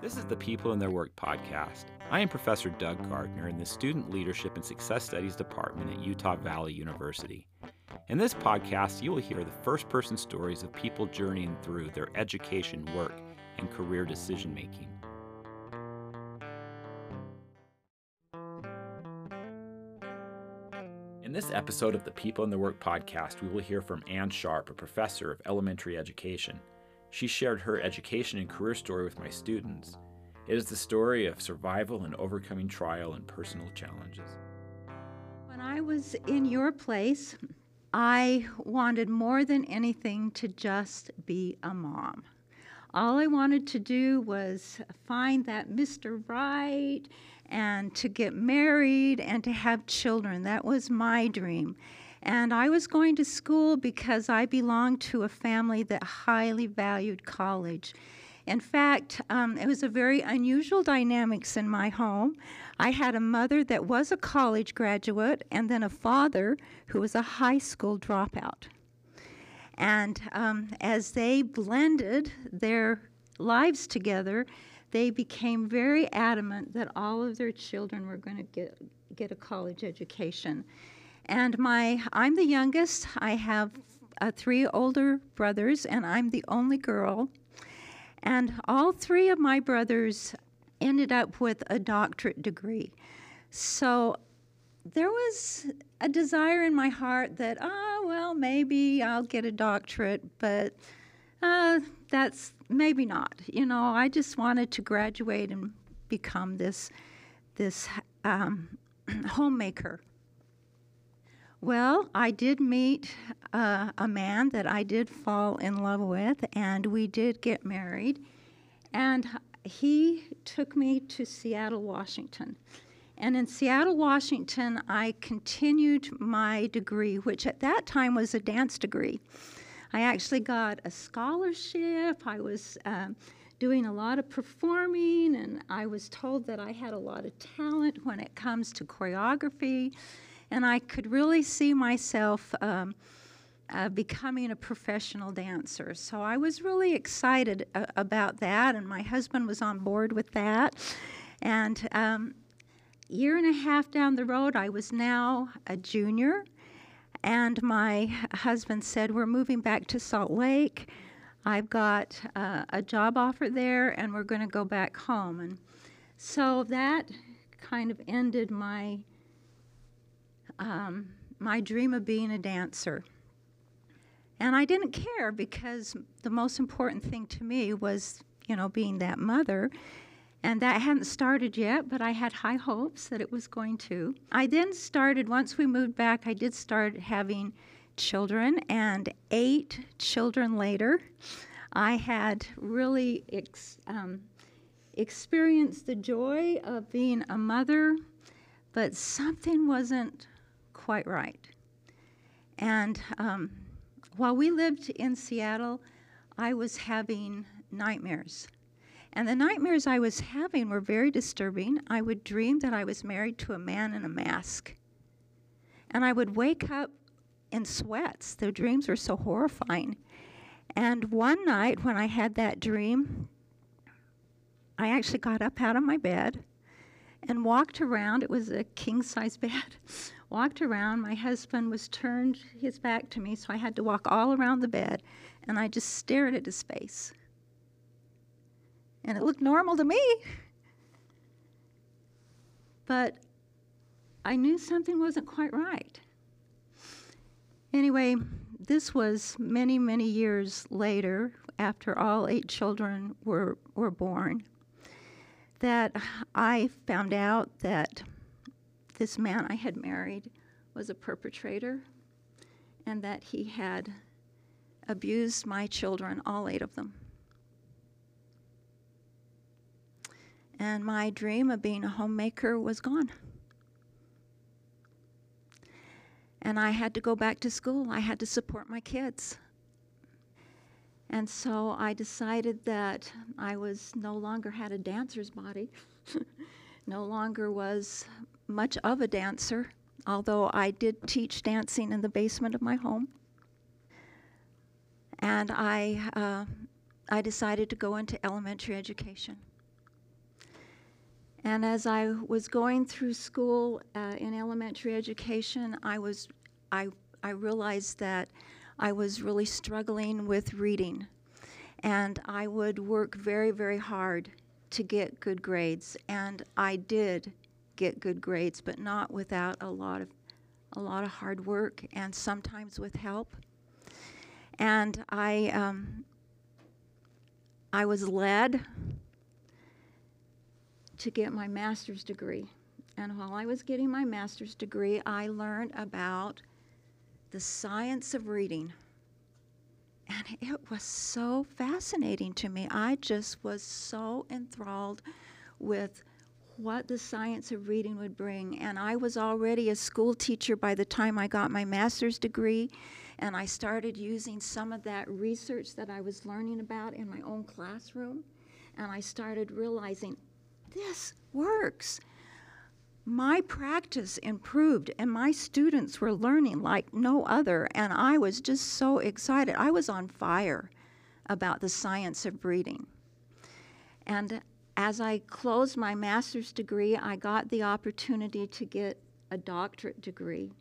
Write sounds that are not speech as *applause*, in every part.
This is the People and Their Work podcast. I am Professor Doug Gardner in the Student Leadership and Success Studies Department at Utah Valley University. In this podcast, you will hear the first person stories of people journeying through their education, work, and career decision making. In this episode of the People in the Work podcast, we will hear from Ann Sharp, a professor of elementary education. She shared her education and career story with my students. It is the story of survival and overcoming trial and personal challenges. When I was in your place, I wanted more than anything to just be a mom. All I wanted to do was find that Mr. Right and to get married and to have children. That was my dream. And I was going to school because I belonged to a family that highly valued college. In fact, um, it was a very unusual dynamics in my home. I had a mother that was a college graduate and then a father who was a high school dropout. And um, as they blended their lives together, they became very adamant that all of their children were going to get, get a college education. And my, I'm the youngest. I have uh, three older brothers, and I'm the only girl. And all three of my brothers ended up with a doctorate degree. So there was a desire in my heart that, oh, well, maybe I'll get a doctorate, but uh, that's maybe not. You know, I just wanted to graduate and become this this um, *clears throat* homemaker. Well, I did meet uh, a man that I did fall in love with, and we did get married. And he took me to Seattle, Washington. And in Seattle, Washington, I continued my degree, which at that time was a dance degree. I actually got a scholarship. I was um, doing a lot of performing, and I was told that I had a lot of talent when it comes to choreography. And I could really see myself um, uh, becoming a professional dancer. So I was really excited uh, about that, and my husband was on board with that. And um, year and a half down the road, I was now a junior and my husband said, We're moving back to Salt Lake. I've got uh, a job offer there, and we're going to go back home. And so that kind of ended my um, my dream of being a dancer. And I didn't care because the most important thing to me was, you know, being that mother and that hadn't started yet, but I had high hopes that it was going to. I then started, once we moved back, I did start having children, and eight children later, I had really ex- um, experienced the joy of being a mother, but something wasn't quite right. And um, while we lived in Seattle, I was having nightmares and the nightmares I was having were very disturbing. I would dream that I was married to a man in a mask. And I would wake up in sweats. The dreams were so horrifying. And one night when I had that dream, I actually got up out of my bed and walked around. It was a king size *laughs* bed. Walked around. My husband was turned his back to me, so I had to walk all around the bed. And I just stared at his face and it looked normal to me. But I knew something wasn't quite right. Anyway, this was many, many years later, after all eight children were, were born, that I found out that this man I had married was a perpetrator and that he had abused my children, all eight of them. and my dream of being a homemaker was gone. And I had to go back to school. I had to support my kids. And so I decided that I was no longer had a dancer's body, *laughs* no longer was much of a dancer, although I did teach dancing in the basement of my home. And I, uh, I decided to go into elementary education. And as I was going through school uh, in elementary education, I was I I realized that I was really struggling with reading, and I would work very very hard to get good grades, and I did get good grades, but not without a lot of a lot of hard work and sometimes with help. And I um, I was led to get my master's degree. And while I was getting my master's degree, I learned about the science of reading. And it was so fascinating to me. I just was so enthralled with what the science of reading would bring. And I was already a school teacher by the time I got my master's degree. And I started using some of that research that I was learning about in my own classroom. And I started realizing this works. My practice improved, and my students were learning like no other, and I was just so excited. I was on fire about the science of reading. And as I closed my master's degree, I got the opportunity to get a doctorate degree.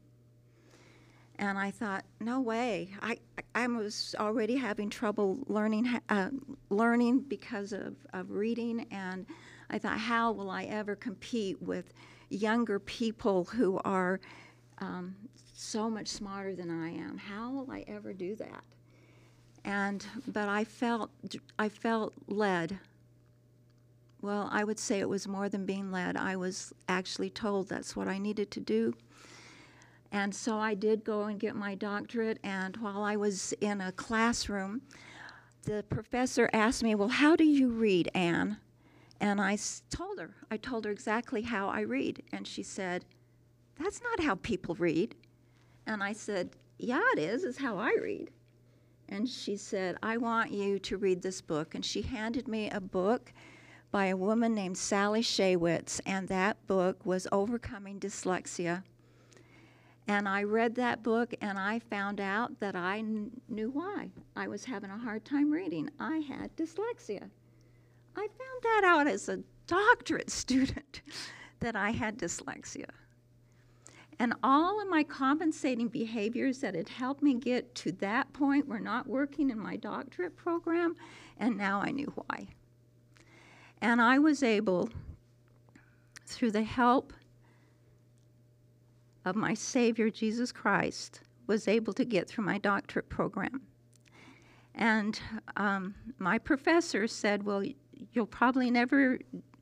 And I thought, no way. I, I was already having trouble learning, uh, learning because of, of reading, and I thought, how will I ever compete with younger people who are um, so much smarter than I am? How will I ever do that? And but I felt I felt led. Well, I would say it was more than being led. I was actually told that's what I needed to do. And so I did go and get my doctorate. And while I was in a classroom, the professor asked me, Well, how do you read, Anne? And I told her, I told her exactly how I read. And she said, That's not how people read. And I said, Yeah, it is, is how I read. And she said, I want you to read this book. And she handed me a book by a woman named Sally Shaywitz, and that book was Overcoming Dyslexia. And I read that book and I found out that I kn- knew why. I was having a hard time reading. I had dyslexia. I found that out as a doctorate *laughs* student that I had dyslexia. And all of my compensating behaviors that had helped me get to that point were not working in my doctorate program, and now I knew why. And I was able, through the help of my Savior Jesus Christ, was able to get through my doctorate program. And um, my professor said, Well, you'll probably never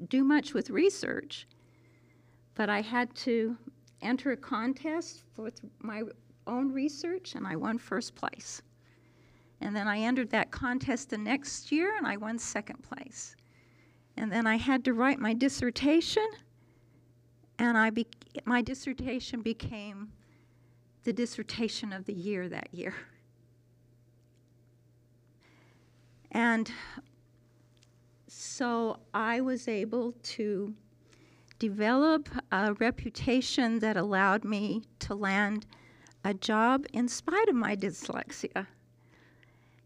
do much with research. But I had to enter a contest for my own research, and I won first place. And then I entered that contest the next year, and I won second place. And then I had to write my dissertation, and I be- my dissertation became the dissertation of the year that year. And so I was able to develop a reputation that allowed me to land a job in spite of my dyslexia.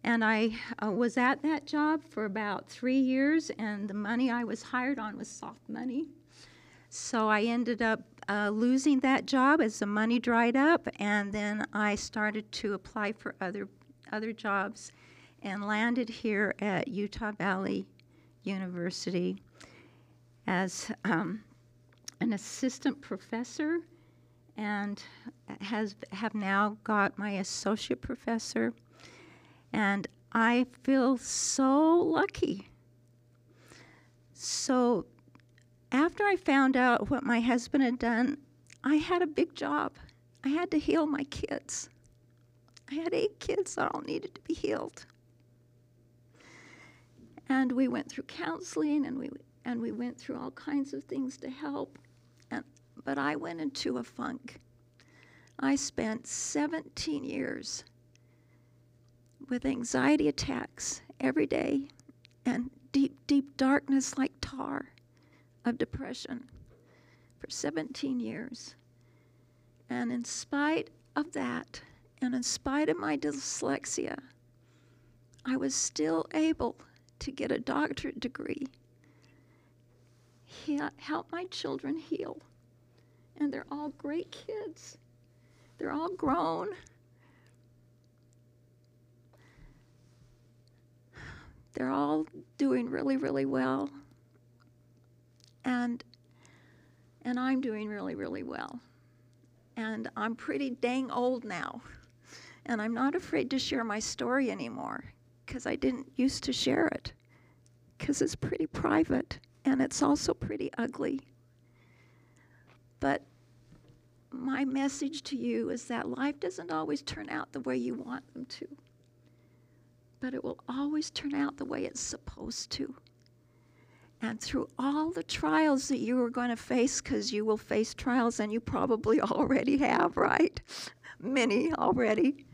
And I uh, was at that job for about three years, and the money I was hired on was soft money. So I ended up uh, losing that job as the money dried up, and then I started to apply for other other jobs, and landed here at Utah Valley University as um, an assistant professor and has have now got my associate professor and I feel so lucky. So after I found out what my husband had done, I had a big job. I had to heal my kids. I had eight kids that all needed to be healed. And we went through counseling and we and we went through all kinds of things to help. And but I went into a funk. I spent 17 years with anxiety attacks every day and deep, deep darkness like tar of depression for 17 years. And in spite of that, and in spite of my dyslexia, I was still able to get a doctorate degree he- help my children heal. And they're all great kids. They're all grown. They're all doing really, really well. And and I'm doing really, really well. And I'm pretty dang old now. And I'm not afraid to share my story anymore because I didn't used to share it because it's pretty private and it's also pretty ugly. But my message to you is that life doesn't always turn out the way you want them to, but it will always turn out the way it's supposed to. And through all the trials that you are going to face, because you will face trials and you probably *laughs* already have, right? Many already,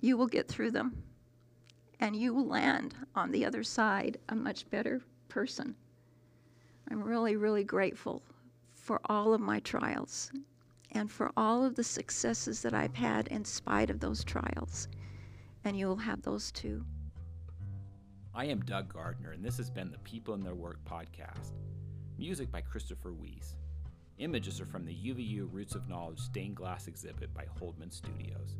you will get through them. And you will land on the other side a much better person. I'm really, really grateful for all of my trials and for all of the successes that I've had in spite of those trials. And you will have those too. I am Doug Gardner, and this has been the People and Their Work podcast. Music by Christopher Weiss. Images are from the UVU Roots of Knowledge stained glass exhibit by Holdman Studios.